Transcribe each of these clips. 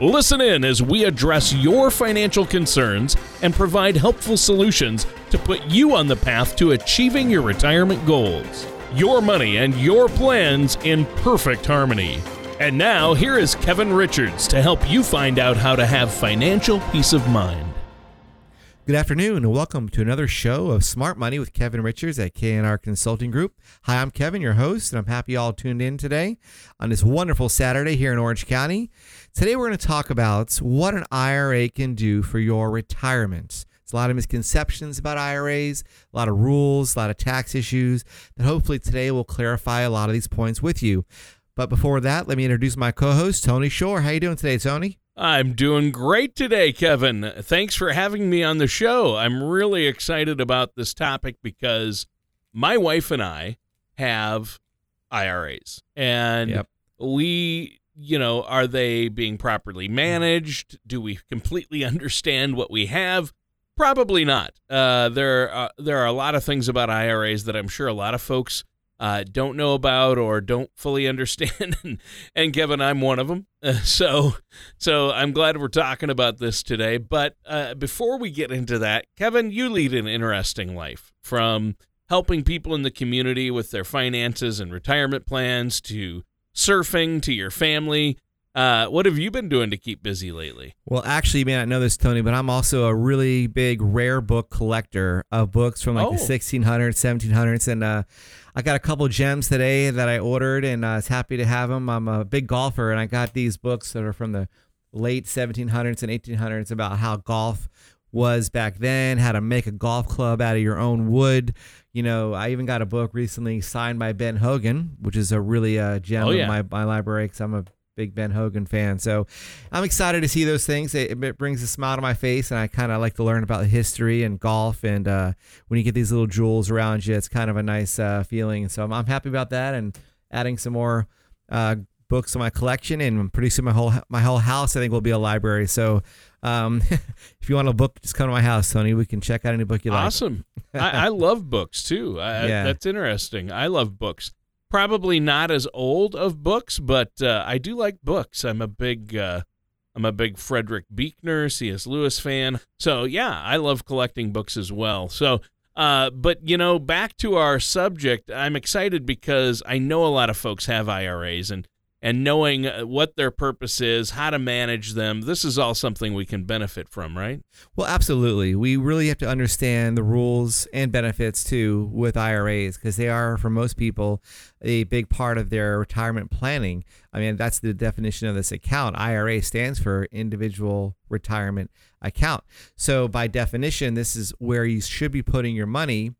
Listen in as we address your financial concerns and provide helpful solutions to put you on the path to achieving your retirement goals. Your money and your plans in perfect harmony. And now, here is Kevin Richards to help you find out how to have financial peace of mind. Good afternoon and welcome to another show of Smart Money with Kevin Richards at KNR Consulting Group. Hi, I'm Kevin, your host, and I'm happy you all tuned in today on this wonderful Saturday here in Orange County. Today we're going to talk about what an IRA can do for your retirement. It's a lot of misconceptions about IRAs, a lot of rules, a lot of tax issues that hopefully today will clarify a lot of these points with you. But before that, let me introduce my co-host, Tony Shore. How you doing today, Tony? I'm doing great today, Kevin. Thanks for having me on the show. I'm really excited about this topic because my wife and I have IRAs. And Yep. we, you know, are they being properly managed? Do we completely understand what we have? Probably not. Uh, there, are, there are a lot of things about IRAs that I'm sure a lot of folks uh, don't know about or don't fully understand. and, and Kevin, I'm one of them. Uh, so, so I'm glad we're talking about this today. But uh, before we get into that, Kevin, you lead an interesting life from helping people in the community with their finances and retirement plans to surfing to your family. Uh, what have you been doing to keep busy lately? Well, actually, you may not know this, Tony, but I'm also a really big rare book collector of books from like Oh. the 1600s, 1700s, and uh, I got a couple gems today that I ordered, and I was happy to have them. I'm a big golfer, and I got these books that are from the late 1700s and 1800s about how golf was back then, how to make a golf club out of your own wood. You know, I even got a book recently signed by Ben Hogan, which is a really uh, gem Oh, yeah. in my, my library because I'm a big Ben Hogan fan. So I'm excited to see those things. It, it brings a smile to my face, and I kind of like to learn about history and golf. And uh, when you get these little jewels around you, it's kind of a nice uh, feeling. So I'm, I'm happy about that, and adding some more uh, books to my collection, and pretty soon my whole my whole house I think will be a library. So um, if you want a book, just come to my house, Tony. We can check out any book you like. Awesome. I, I love books too. I, Yeah. That's interesting. I love books. Probably not as old of books, but uh, I do like books. I'm a big, uh, I'm a big Frederick Buechner, C.S. Lewis fan. So yeah, I love collecting books as well. So, uh, but you know, back to our subject, I'm excited because I know a lot of folks have IRAs and and knowing uh, what their purpose is, how to manage them. This is all something we can benefit from, right? Well, absolutely. We really have to understand the rules and benefits too with IRAs because they are, for most people, a big part of their retirement planning. I mean, that's the definition of this account. IRA stands for individual retirement account. So, by definition, this is where you should be putting your money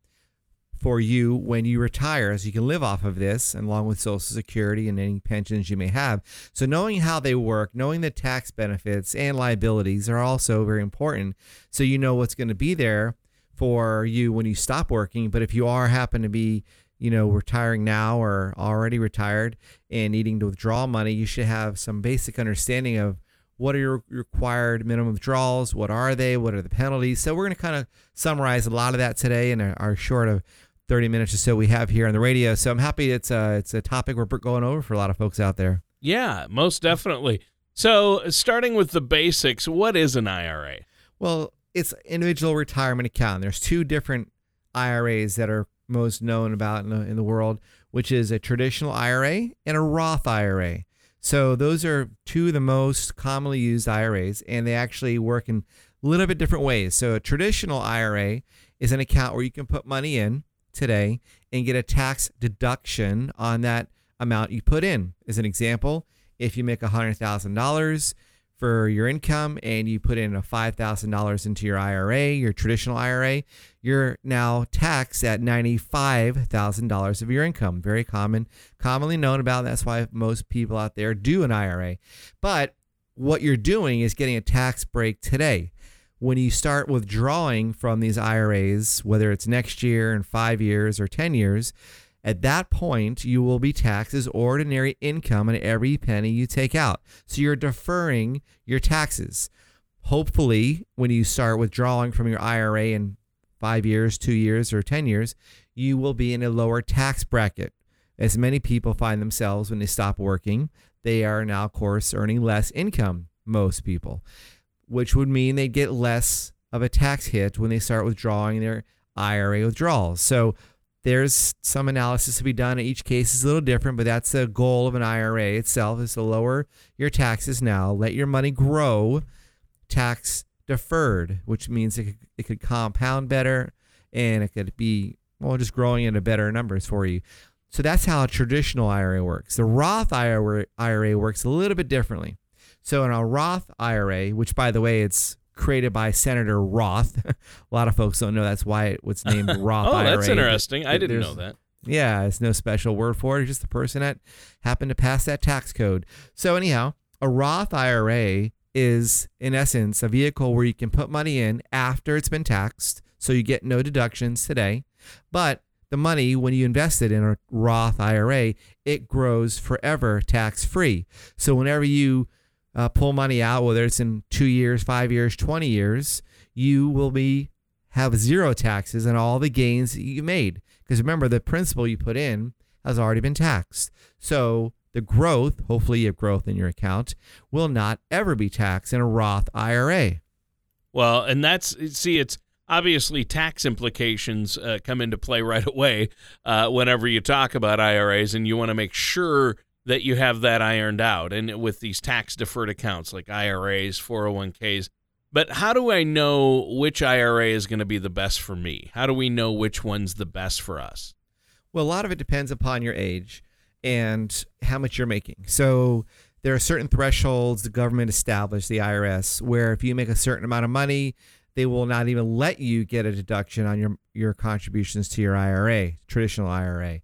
for you when you retire, so you can live off of this, along with Social Security and any pensions you may have. So, knowing how they work, knowing the tax benefits and liabilities are also very important. So, you know what's going to be there for you when you stop working. But if you are happen to be, you know, retiring now or already retired and needing to withdraw money, you should have some basic understanding of what are your required minimum withdrawals, what are they, what are the penalties. So, we're going to kind of summarize a lot of that today in our, our short of 30 minutes or so we have here on the radio. So I'm happy it's a, it's a topic we're going over for a lot of folks out there. Yeah, most definitely. So, starting with the basics, what is an IRA? Well, it's individual retirement account. There's two different IRAs that are most known about in the, in the world, which is a traditional IRA and a Roth IRA. So those are two of the most commonly used IRAs, and they actually work in a little bit different ways. So a traditional IRA is an account where you can put money in today and get a tax deduction on that amount you put in. As an example, if you make $100,000 for your income and you put in a $5,000 into your IRA, your traditional IRA, you're now taxed at $95,000 of your income. Very common, commonly known about. That's why most people out there do an IRA. But what you're doing is getting a tax break today. When you start withdrawing from these IRAs, whether it's next year and five years or 10 years, at that point, you will be taxed as ordinary income on every penny you take out. So you're deferring your taxes. Hopefully, when you start withdrawing from your IRA in five years, two years, or 10 years, you will be in a lower tax bracket. As many people find themselves when they stop working, they are now, of course, earning less income, most people which would mean they get less of a tax hit when they start withdrawing their IRA withdrawals. So there's some analysis to be done. Each case is a little different, but that's the goal of an IRA itself is to lower your taxes now, let your money grow tax deferred, which means it could, it could compound better and it could be, well, just growing into better numbers for you. So that's how a traditional IRA works. The Roth IRA, IRA works a little bit differently. So in a Roth IRA, which by the way, it's created by Senator Roth. a lot of folks don't know that's why it was named Roth oh, IRA. that's interesting. I didn't know that. Yeah, it's no special word for it. It's just the person that happened to pass that tax code. So anyhow, a Roth IRA is in essence a vehicle where you can put money in after it's been taxed, so you get no deductions today. But the money, when you invest it in a Roth IRA, it grows forever tax free. So whenever you uh, pull money out, whether it's in two years, five years, 20 years, you will be have zero taxes on all the gains that you made. Because remember, the principal you put in has already been taxed. So the growth, hopefully you have growth in your account, will not ever be taxed in a Roth IRA. Well, and that's, see, it's obviously tax implications uh, come into play right away uh, whenever you talk about IRAs, and you want to make sure that you have that ironed out and with these tax deferred accounts like IRAs, 401ks. But how do I know which IRA is going to be the best for me? How do we know which one's the best for us? Well, a lot of it depends upon your age and how much you're making. So there are certain thresholds the government established, the IRS, where if you make a certain amount of money, they will not even let you get a deduction on your your contributions to your IRA, traditional IRA.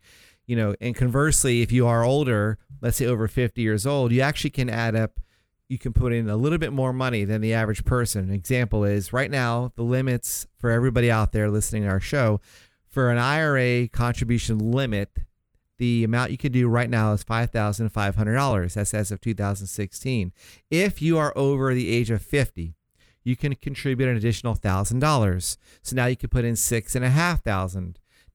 You know, and conversely, if you are older, let's say over 50 years old, you actually can add up, you can put in a little bit more money than the average person. An example is right now, the limits for everybody out there listening to our show for an IRA contribution limit, the amount you can do right now is $5,500. That's as of 2016. If you are over the age of 50, you can contribute an additional $1,000. So now you can put in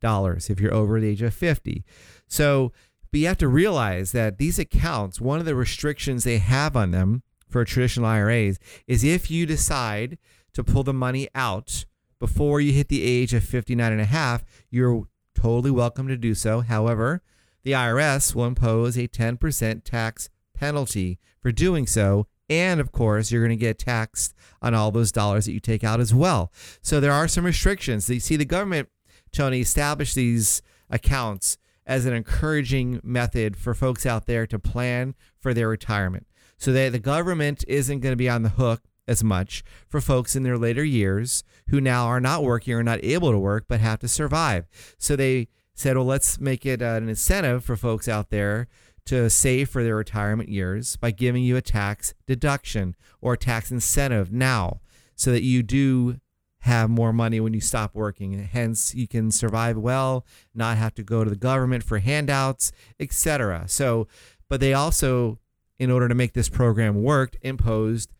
$6,500 if you're over the age of 50. So but you have to realize that these accounts, one of the restrictions they have on them for traditional IRAs is if you decide to pull the money out before you hit the age of 59 and a half, you're totally welcome to do so. However, the IRS will impose a 10% tax penalty for doing so. And of course, you're going to get taxed on all those dollars that you take out as well. So there are some restrictions. You see, the government, Tony, established these accounts as an encouraging method for folks out there to plan for their retirement. So that the government isn't going to be on the hook as much for folks in their later years who now are not working or not able to work but have to survive. So they said, well, let's make it uh, an incentive for folks out there to save for their retirement years by giving you a tax deduction or tax incentive now so that you do have more money when you stop working. Hence, you can survive well, not have to go to the government for handouts, etc. So, but they also, in order to make this program work, imposed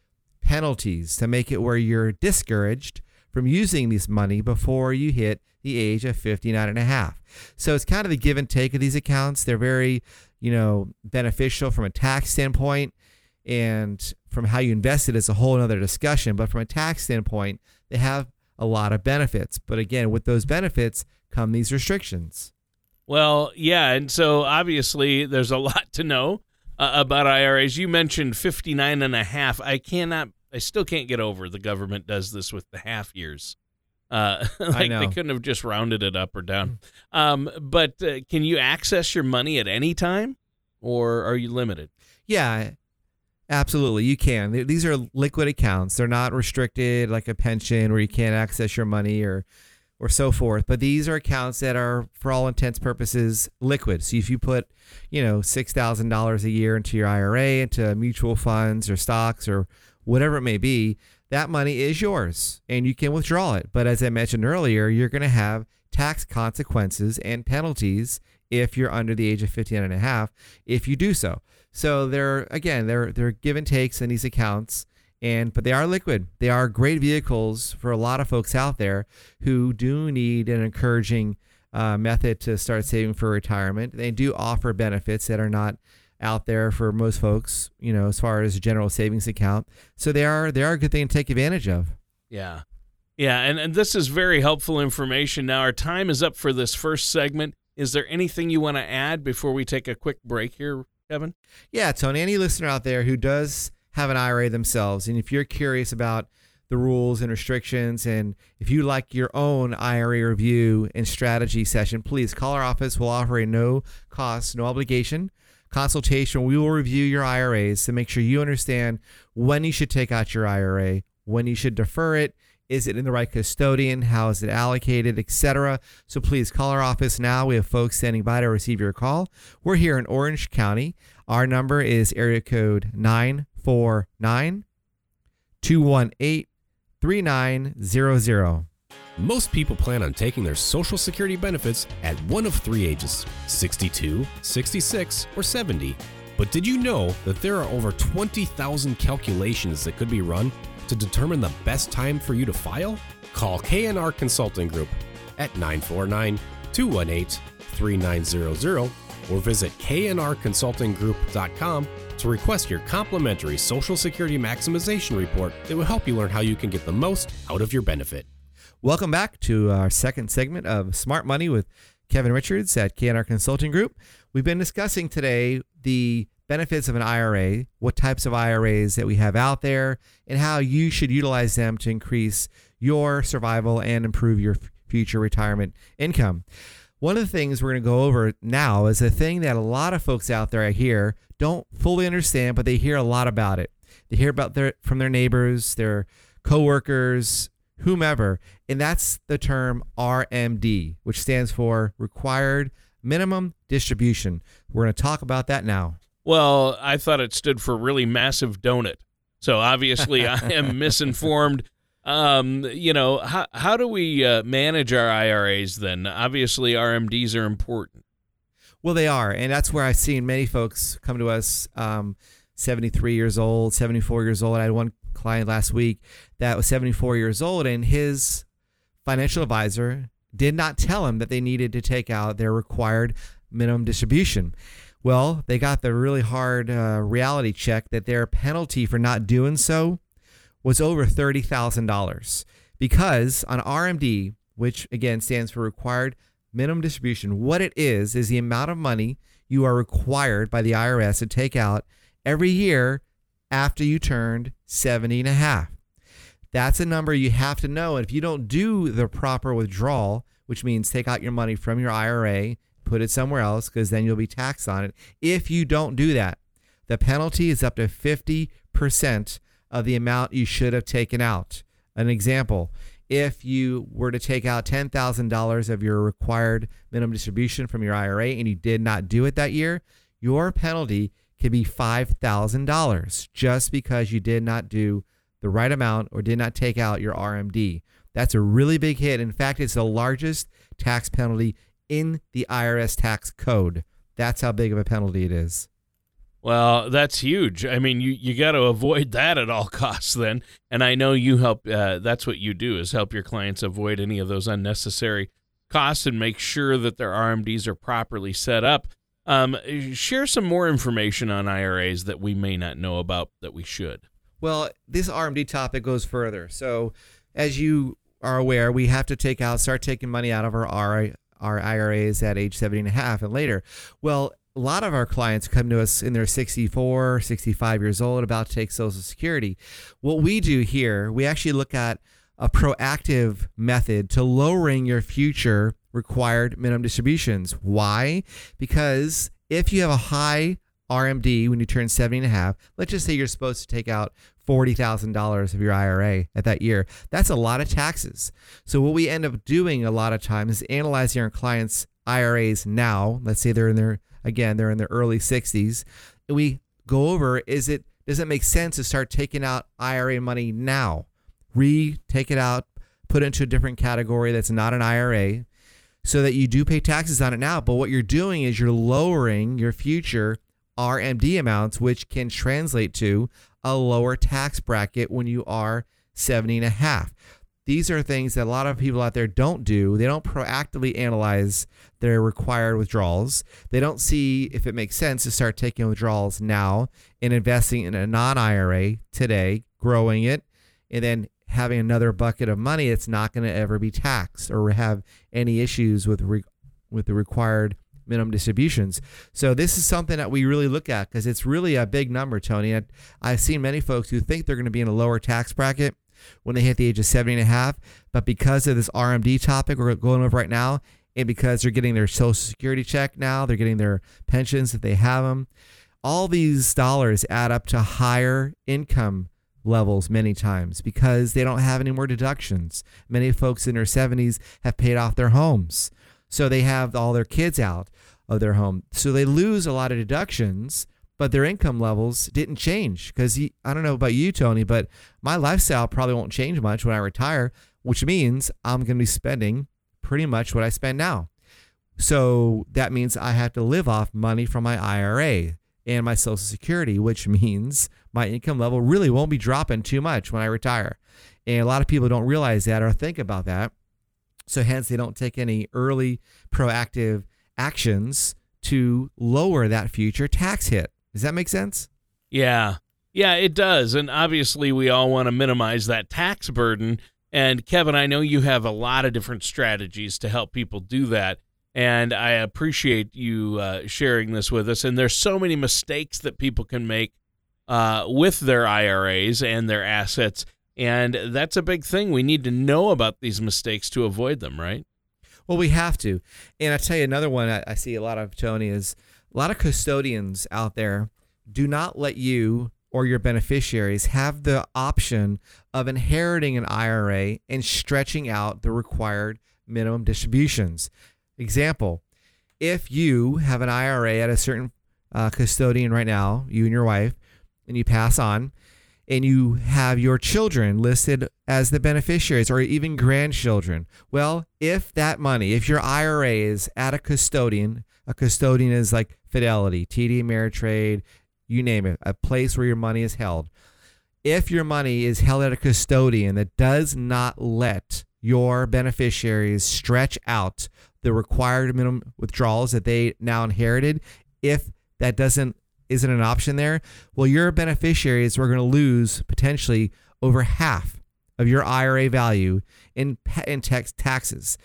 penalties to make it where you're discouraged from using this money before you hit the age of 59 and a half. So it's kind of the give and take of these accounts. They're very, you know, beneficial from a tax standpoint and from how you invest it is a whole other discussion. But from a tax standpoint, they have a lot of benefits. But again, with those benefits come these restrictions. Well, yeah. And so obviously there's a lot to know uh, about IRAs. You mentioned 59 and a half. I cannot, I still can't get over the government does this with the half years. Uh, like they couldn't have just rounded it up or down. Mm. Um, but uh, can you access your money at any time or are you limited? Yeah, Absolutely, you can. These are liquid accounts. They're not restricted like a pension where you can't access your money or or so forth. But these are accounts that are, for all intents purposes, liquid. So if you put, you know, six thousand dollars a year into your IRA, into mutual funds or stocks or whatever it may be, that money is yours and you can withdraw it. But as I mentioned earlier, you're going to have tax consequences and penalties if you're under the age of 59 and a half if you do so. So there again, there are give and takes in these accounts and but they are liquid. They are great vehicles for a lot of folks out there who do need an encouraging uh, method to start saving for retirement. They do offer benefits that are not out there for most folks, you know, as far as a general savings account. So they are they are a good thing to take advantage of. Yeah. Yeah, and, and this is very helpful information. Now our time is up for this first segment. Is there anything you want to add before we take a quick break here, Kevin? Yeah, Tony, any listener out there who does have an IRA themselves, and if you're curious about the rules and restrictions, and if you like your own IRA review and strategy session, please call our office. We'll offer a no cost, no obligation consultation. We will review your IRAs to make sure you understand when you should take out your IRA, when you should defer it, is it in the right custodian? How is it allocated, etc. So please call our office now. We have folks standing by to receive your call. We're here in Orange County. Our number is area code 949 218 3900. Most people plan on taking their Social Security benefits at one of three ages 62, 66, or 70. But did you know that there are over 20,000 calculations that could be run to determine the best time for you to file? Call KNR Consulting Group at 949 218 3900 or visit knrconsultinggroup.com to request your complimentary Social Security Maximization Report that will help you learn how you can get the most out of your benefit. Welcome back to our second segment of Smart Money with Kevin Richards at KNR Consulting Group. We've been discussing today the benefits of an IRA, what types of IRAs that we have out there, and how you should utilize them to increase your survival and improve your future retirement income. One of the things we're going to go over now is a thing that a lot of folks out there I hear don't fully understand, but they hear a lot about it. They hear about their from their neighbors, their coworkers, whomever, and that's the term RMD, which stands for Required Minimum Distribution. We're going to talk about that now. Well, I thought it stood for really massive donut. So obviously I am misinformed. Um, you know, how, how do we uh, manage our IRAs then? Obviously, RMDs are important. Well, they are. And that's where I've seen many folks come to us um, 73 years old, 74 years old. I had one client last week that was 74 years old, and his financial advisor did not tell him that they needed to take out their required minimum distribution. Well, they got the really hard uh, reality check that their penalty for not doing so was over $30,000 because on RMD, which again stands for required minimum distribution, what it is is the amount of money you are required by the IRS to take out every year after you turned 70 and a half. That's a number you have to know. And if you don't do the proper withdrawal, which means take out your money from your IRA, put it somewhere else, because then you'll be taxed on it. If you don't do that, the penalty is up to 50% of the amount you should have taken out. An example if you were to take out $10,000 of your required minimum distribution from your IRA and you did not do it that year, your penalty could be $5,000 just because you did not do the right amount or did not take out your RMD. That's a really big hit. In fact, it's the largest tax penalty in the IRS tax code. That's how big of a penalty it is. Well, that's huge. I mean, you, you got to avoid that at all costs then. And I know you help, uh, that's what you do is help your clients avoid any of those unnecessary costs and make sure that their RMDs are properly set up. Um, share some more information on IRAs that we may not know about that we should. Well, this RMD topic goes further. So, as you are aware, we have to take out, start taking money out of our our IRAs at age 70 and a half and later. Well, a lot of our clients come to us in their 64, 65 years old, about to take Social Security. What we do here, we actually look at a proactive method to lowering your future required minimum distributions. Why? Because if you have a high RMD when you turn 70 and a half, let's just say you're supposed to take out $40,000 of your IRA at that year. That's a lot of taxes. So what we end up doing a lot of times is analyzing our clients' IRAs now. Let's say they're in their again, they're in their early 60s. And we go over is it does it make sense to start taking out IRA money now? re take it out, put it into a different category that's not an IRA so that you do pay taxes on it now. But what you're doing is you're lowering your future RMD amounts, which can translate to a lower tax bracket when you are 70 and a half. These are things that a lot of people out there don't do. They don't proactively analyze their required withdrawals. They don't see if it makes sense to start taking withdrawals now and investing in a non IRA today, growing it, and then having another bucket of money that's not going to ever be taxed or have any issues with re- with the required minimum distributions. So this is something that we really look at because it's really a big number, Tony. I, I've seen many folks who think they're going to be in a lower tax bracket when they hit the age of 70 and a half, but because of this RMD topic we're going over right now, and because they're getting their social security check now, they're getting their pensions if they have them. All these dollars add up to higher income levels many times because they don't have any more deductions. Many folks in their 70s have paid off their homes. So they have all their kids out of their home. So they lose a lot of deductions, but their income levels didn't change because I don't know about you, Tony, but my lifestyle probably won't change much when I retire, which means I'm going to be spending pretty much what I spend now. So that means I have to live off money from my IRA and my Social Security, which means my income level really won't be dropping too much when I retire. And a lot of people don't realize that or think about that. So, hence, they don't take any early proactive actions to lower that future tax hit. Does that make sense? Yeah. Yeah, it does. And obviously, we all want to minimize that tax burden. And Kevin, I know you have a lot of different strategies to help people do that and I appreciate you uh, sharing this with us. And there's so many mistakes that people can make uh, with their IRAs and their assets, and that's a big thing. We need to know about these mistakes to avoid them, right? Well, we have to. And I tell you another one I, I see a lot of Tony is a lot of custodians out there do not let you or your beneficiaries have the option of inheriting an IRA and stretching out the required minimum distributions. Example, if you have an IRA at a certain uh, custodian right now, you and your wife, and you pass on, and you have your children listed as the beneficiaries or even grandchildren. Well, if that money, if your IRA is at a custodian, a custodian is like Fidelity, TD Ameritrade, you name it, a place where your money is held. If your money is held at a custodian that does not let your beneficiaries stretch out the required minimum withdrawals that they now inherited, if that doesn't isn't an option there, well, your beneficiaries are going to lose potentially over half of your IRA value in in tax taxes.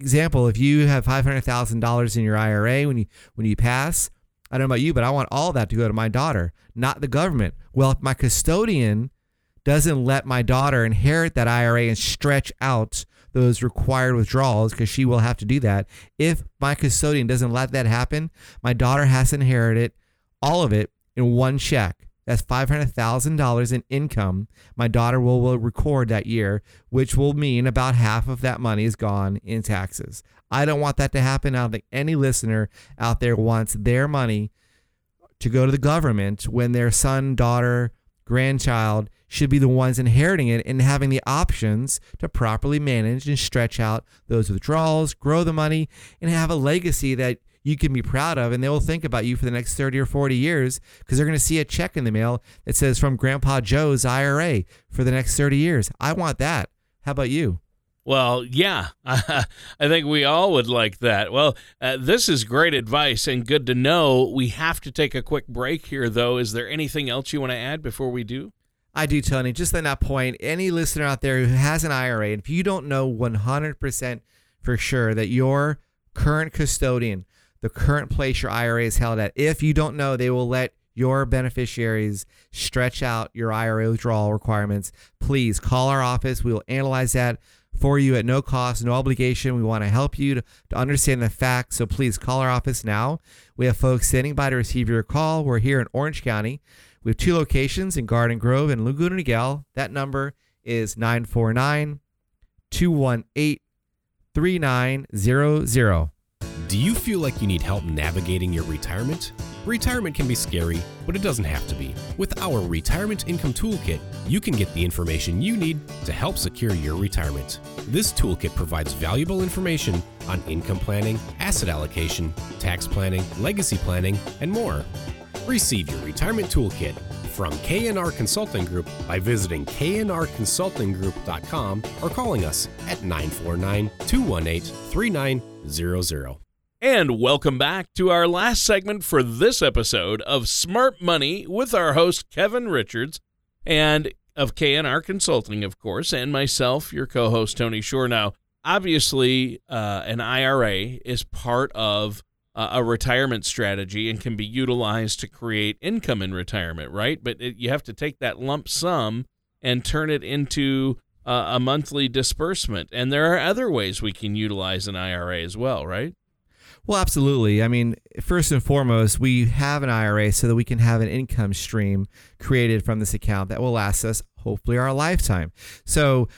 Example: If you have five hundred thousand dollars in your IRA when you when you pass, I don't know about you, but I want all that to go to my daughter, not the government. Well, if my custodian doesn't let my daughter inherit that IRA and stretch out those required withdrawals because she will have to do that. If my custodian doesn't let that happen, my daughter has to inherit it, all of it, in one check. That's $500,000 in income my daughter will, will record that year, which will mean about half of that money is gone in taxes. I don't want that to happen. I don't think any listener out there wants their money to go to the government when their son, daughter, grandchild should be the ones inheriting it and having the options to properly manage and stretch out those withdrawals, grow the money, and have a legacy that you can be proud of. And they will think about you for the next 30 or 40 years because they're going to see a check in the mail that says from Grandpa Joe's IRA for the next 30 years. I want that. How about you? Well, yeah, I think we all would like that. Well, uh, this is great advice and good to know. We have to take a quick break here, though. Is there anything else you want to add before we do? I do, Tony. Just on that point, any listener out there who has an IRA, if you don't know 100% for sure that your current custodian, the current place your IRA is held at, if you don't know, they will let your beneficiaries stretch out your IRA withdrawal requirements. Please call our office. We will analyze that for you at no cost, no obligation. We want to help you to, to understand the facts. So please call our office now. We have folks standing by to receive your call. We're here in Orange County. We have two locations in Garden Grove and Laguna Niguel. That number is 949 218 3900. Do you feel like you need help navigating your retirement? Retirement can be scary, but it doesn't have to be. With our Retirement Income Toolkit, you can get the information you need to help secure your retirement. This toolkit provides valuable information on income planning, asset allocation, tax planning, legacy planning, and more. Receive your retirement toolkit from KNR Consulting Group by visiting knrconsultinggroup.com or calling us at 949 218 3900. And welcome back to our last segment for this episode of Smart Money with our host, Kevin Richards, and of KNR Consulting, of course, and myself, your co host, Tony Shore. Now, obviously, uh, an IRA is part of uh, a retirement strategy and can be utilized to create income in retirement, right? But it, you have to take that lump sum and turn it into uh, a monthly disbursement. And there are other ways we can utilize an IRA as well, right? Well, absolutely. I mean, first and foremost, we have an IRA so that we can have an income stream created from this account that will last us hopefully our lifetime. So,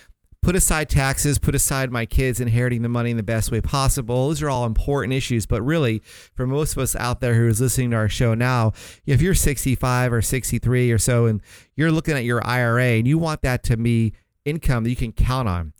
put aside taxes, put aside my kids inheriting the money in the best way possible. Those are all important issues. But really, for most of us out there who is listening to our show now, if you're 65 or 63 or so and you're looking at your IRA and you want that to be income that you can count on,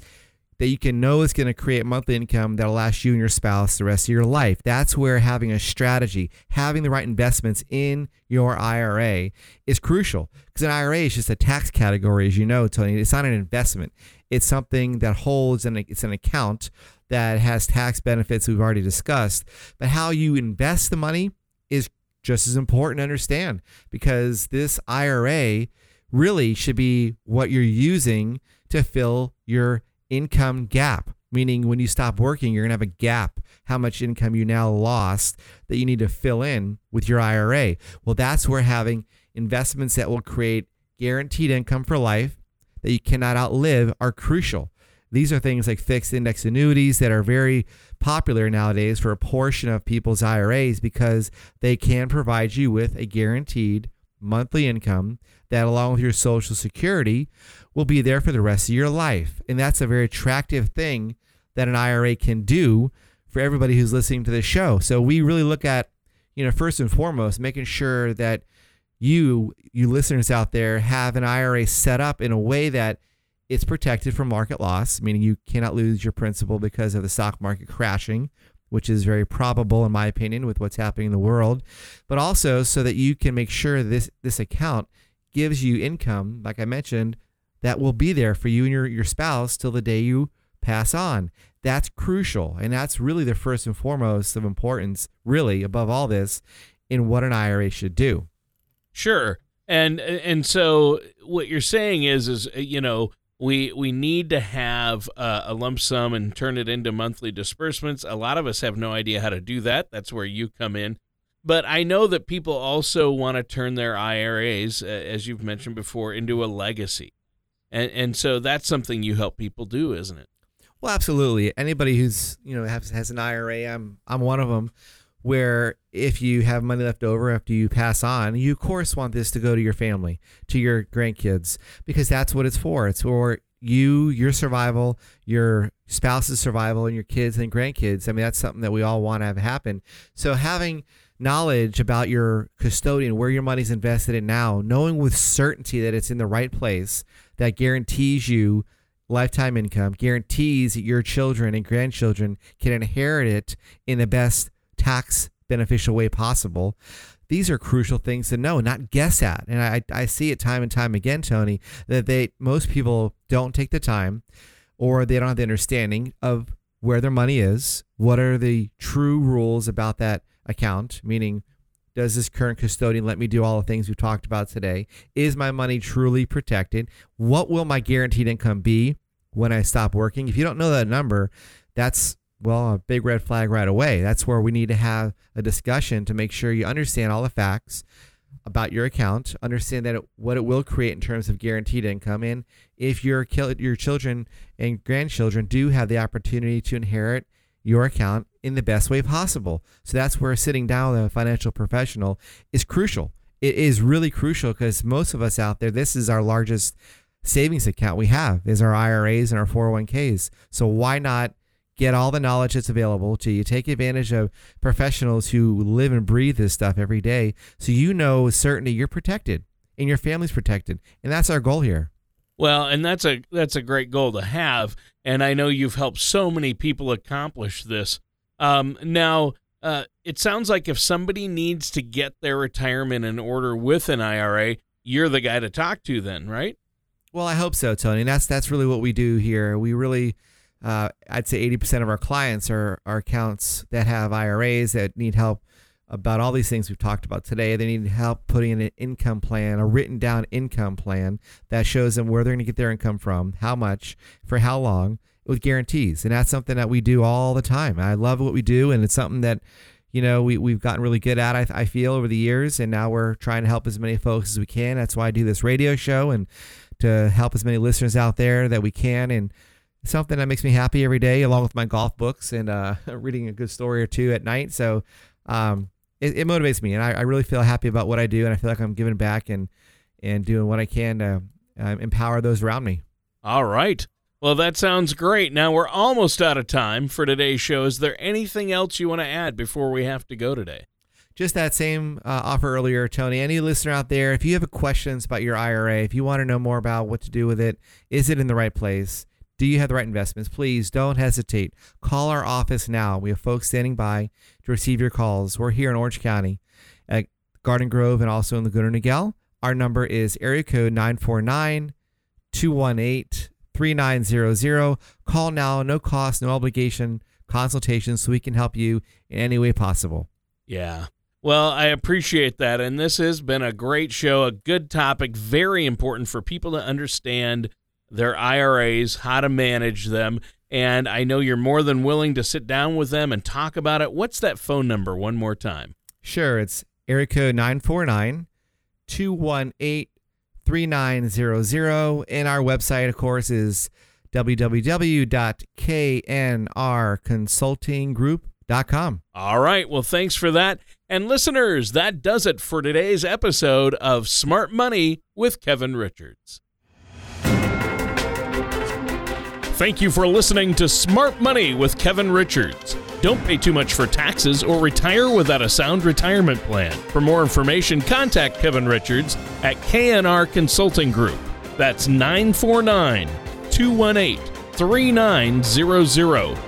that you can know is going to create monthly income that'll last you and your spouse the rest of your life. That's where having a strategy, having the right investments in your IRA is crucial because an IRA is just a tax category, as you know, Tony. It's not an investment. It's something that holds and it's an account that has tax benefits we've already discussed. But how you invest the money is just as important to understand because this IRA really should be what you're using to fill your income gap, meaning when you stop working, you're going to have a gap, how much income you now lost that you need to fill in with your IRA. Well, that's where having investments that will create guaranteed income for life that you cannot outlive are crucial. These are things like fixed index annuities that are very popular nowadays for a portion of people's IRAs because they can provide you with a guaranteed monthly income that, along with your Social Security, will be there for the rest of your life. And that's a very attractive thing that an IRA can do for everybody who's listening to this show. So we really look at, you know, first and foremost, making sure that you, you listeners out there, have an IRA set up in a way that it's protected from market loss, meaning you cannot lose your principal because of the stock market crashing which is very probable in my opinion with what's happening in the world, but also so that you can make sure this this account gives you income, like I mentioned, that will be there for you and your, your spouse till the day you pass on. That's crucial. And that's really the first and foremost of importance, really, above all this, in what an IRA should do. Sure. And and so what you're saying is is you know we we need to have uh, a lump sum and turn it into monthly disbursements. A lot of us have no idea how to do that. That's where you come in. But I know that people also want to turn their IRAs, uh, as you've mentioned before, into a legacy, and and so that's something you help people do, isn't it? Well, absolutely. Anybody who's you know has has an IRA, I'm I'm one of them. Where if you have money left over after you pass on, you of course want this to go to your family, to your grandkids, because that's what it's for. It's for you, your survival, your spouse's survival, and your kids and grandkids. I mean, that's something that we all want to have happen. So having knowledge about your custodian, where your money's invested in now, knowing with certainty that it's in the right place, that guarantees you lifetime income, guarantees that your children and grandchildren can inherit it in the best tax beneficial way possible. These are crucial things to know, not guess at. And I, I see it time and time again, Tony, that they most people don't take the time or they don't have the understanding of where their money is, what are the true rules about that account, meaning does this current custodian let me do all the things we've talked about today? Is my money truly protected? What will my guaranteed income be when I stop working? If you don't know that number, that's well, a big red flag right away. That's where we need to have a discussion to make sure you understand all the facts about your account, understand that it, what it will create in terms of guaranteed income, and if your your children and grandchildren do have the opportunity to inherit your account in the best way possible. So that's where sitting down with a financial professional is crucial. It is really crucial because most of us out there, this is our largest savings account we have is our IRAs and our 401ks. So why not get all the knowledge that's available to you. Take advantage of professionals who live and breathe this stuff every day so you know with certainty you're protected and your family's protected. And that's our goal here. Well, and that's a that's a great goal to have, and I know you've helped so many people accomplish this. Um, now, uh, it sounds like if somebody needs to get their retirement in order with an IRA, you're the guy to talk to, then, right? Well, I hope so, Tony. And that's that's really what we do here. We really, uh, I'd say, eighty percent of our clients are are accounts that have IRAs that need help about all these things we've talked about today. They need help putting in an income plan, a written down income plan that shows them where they're going to get their income from, how much, for how long, with guarantees. And that's something that we do all the time. I love what we do, and it's something that you know we, we've gotten really good at I, I feel over the years and now we're trying to help as many folks as we can that's why i do this radio show and to help as many listeners out there that we can and something that makes me happy every day along with my golf books and uh, reading a good story or two at night so um, it, it motivates me, and I, I, really feel happy about what I do, and I feel like I'm giving back and and doing what I can to uh, empower those around me. All right. Well, that sounds great. Now we're almost out of time for today's show. Is there anything else you want to add before we have to go today? Just that same uh, offer earlier, Tony. Any listener out there, if you have questions about your IRA, if you want to know more about what to do with it, is it in the right place? Do you have the right investments? Please don't hesitate. Call our office now. We have folks standing by to receive your calls. We're here in Orange County at Garden Grove and also in Laguna Niguel. Our number is area code 949 218 3900. Call now, no cost, no obligation consultation so we can help you in any way possible. Yeah. Well, I appreciate that. And this has been a great show, a good topic, very important for people to understand their IRAs, how to manage them. And I know you're more than willing to sit down with them and talk about it. What's that phone number one more time? Sure. It's area code 949 218 3900. And our website, of course, is www.knrconsultinggroup.com. All right. Well, thanks for that. And listeners, that does it for today's episode of Smart Money with Kevin Richards. Thank you for listening to Smart Money with Kevin Richards. Don't pay too much for taxes or retire without a sound retirement plan. For more information, contact Kevin Richards at KNR Consulting Group. That's 949 218 3900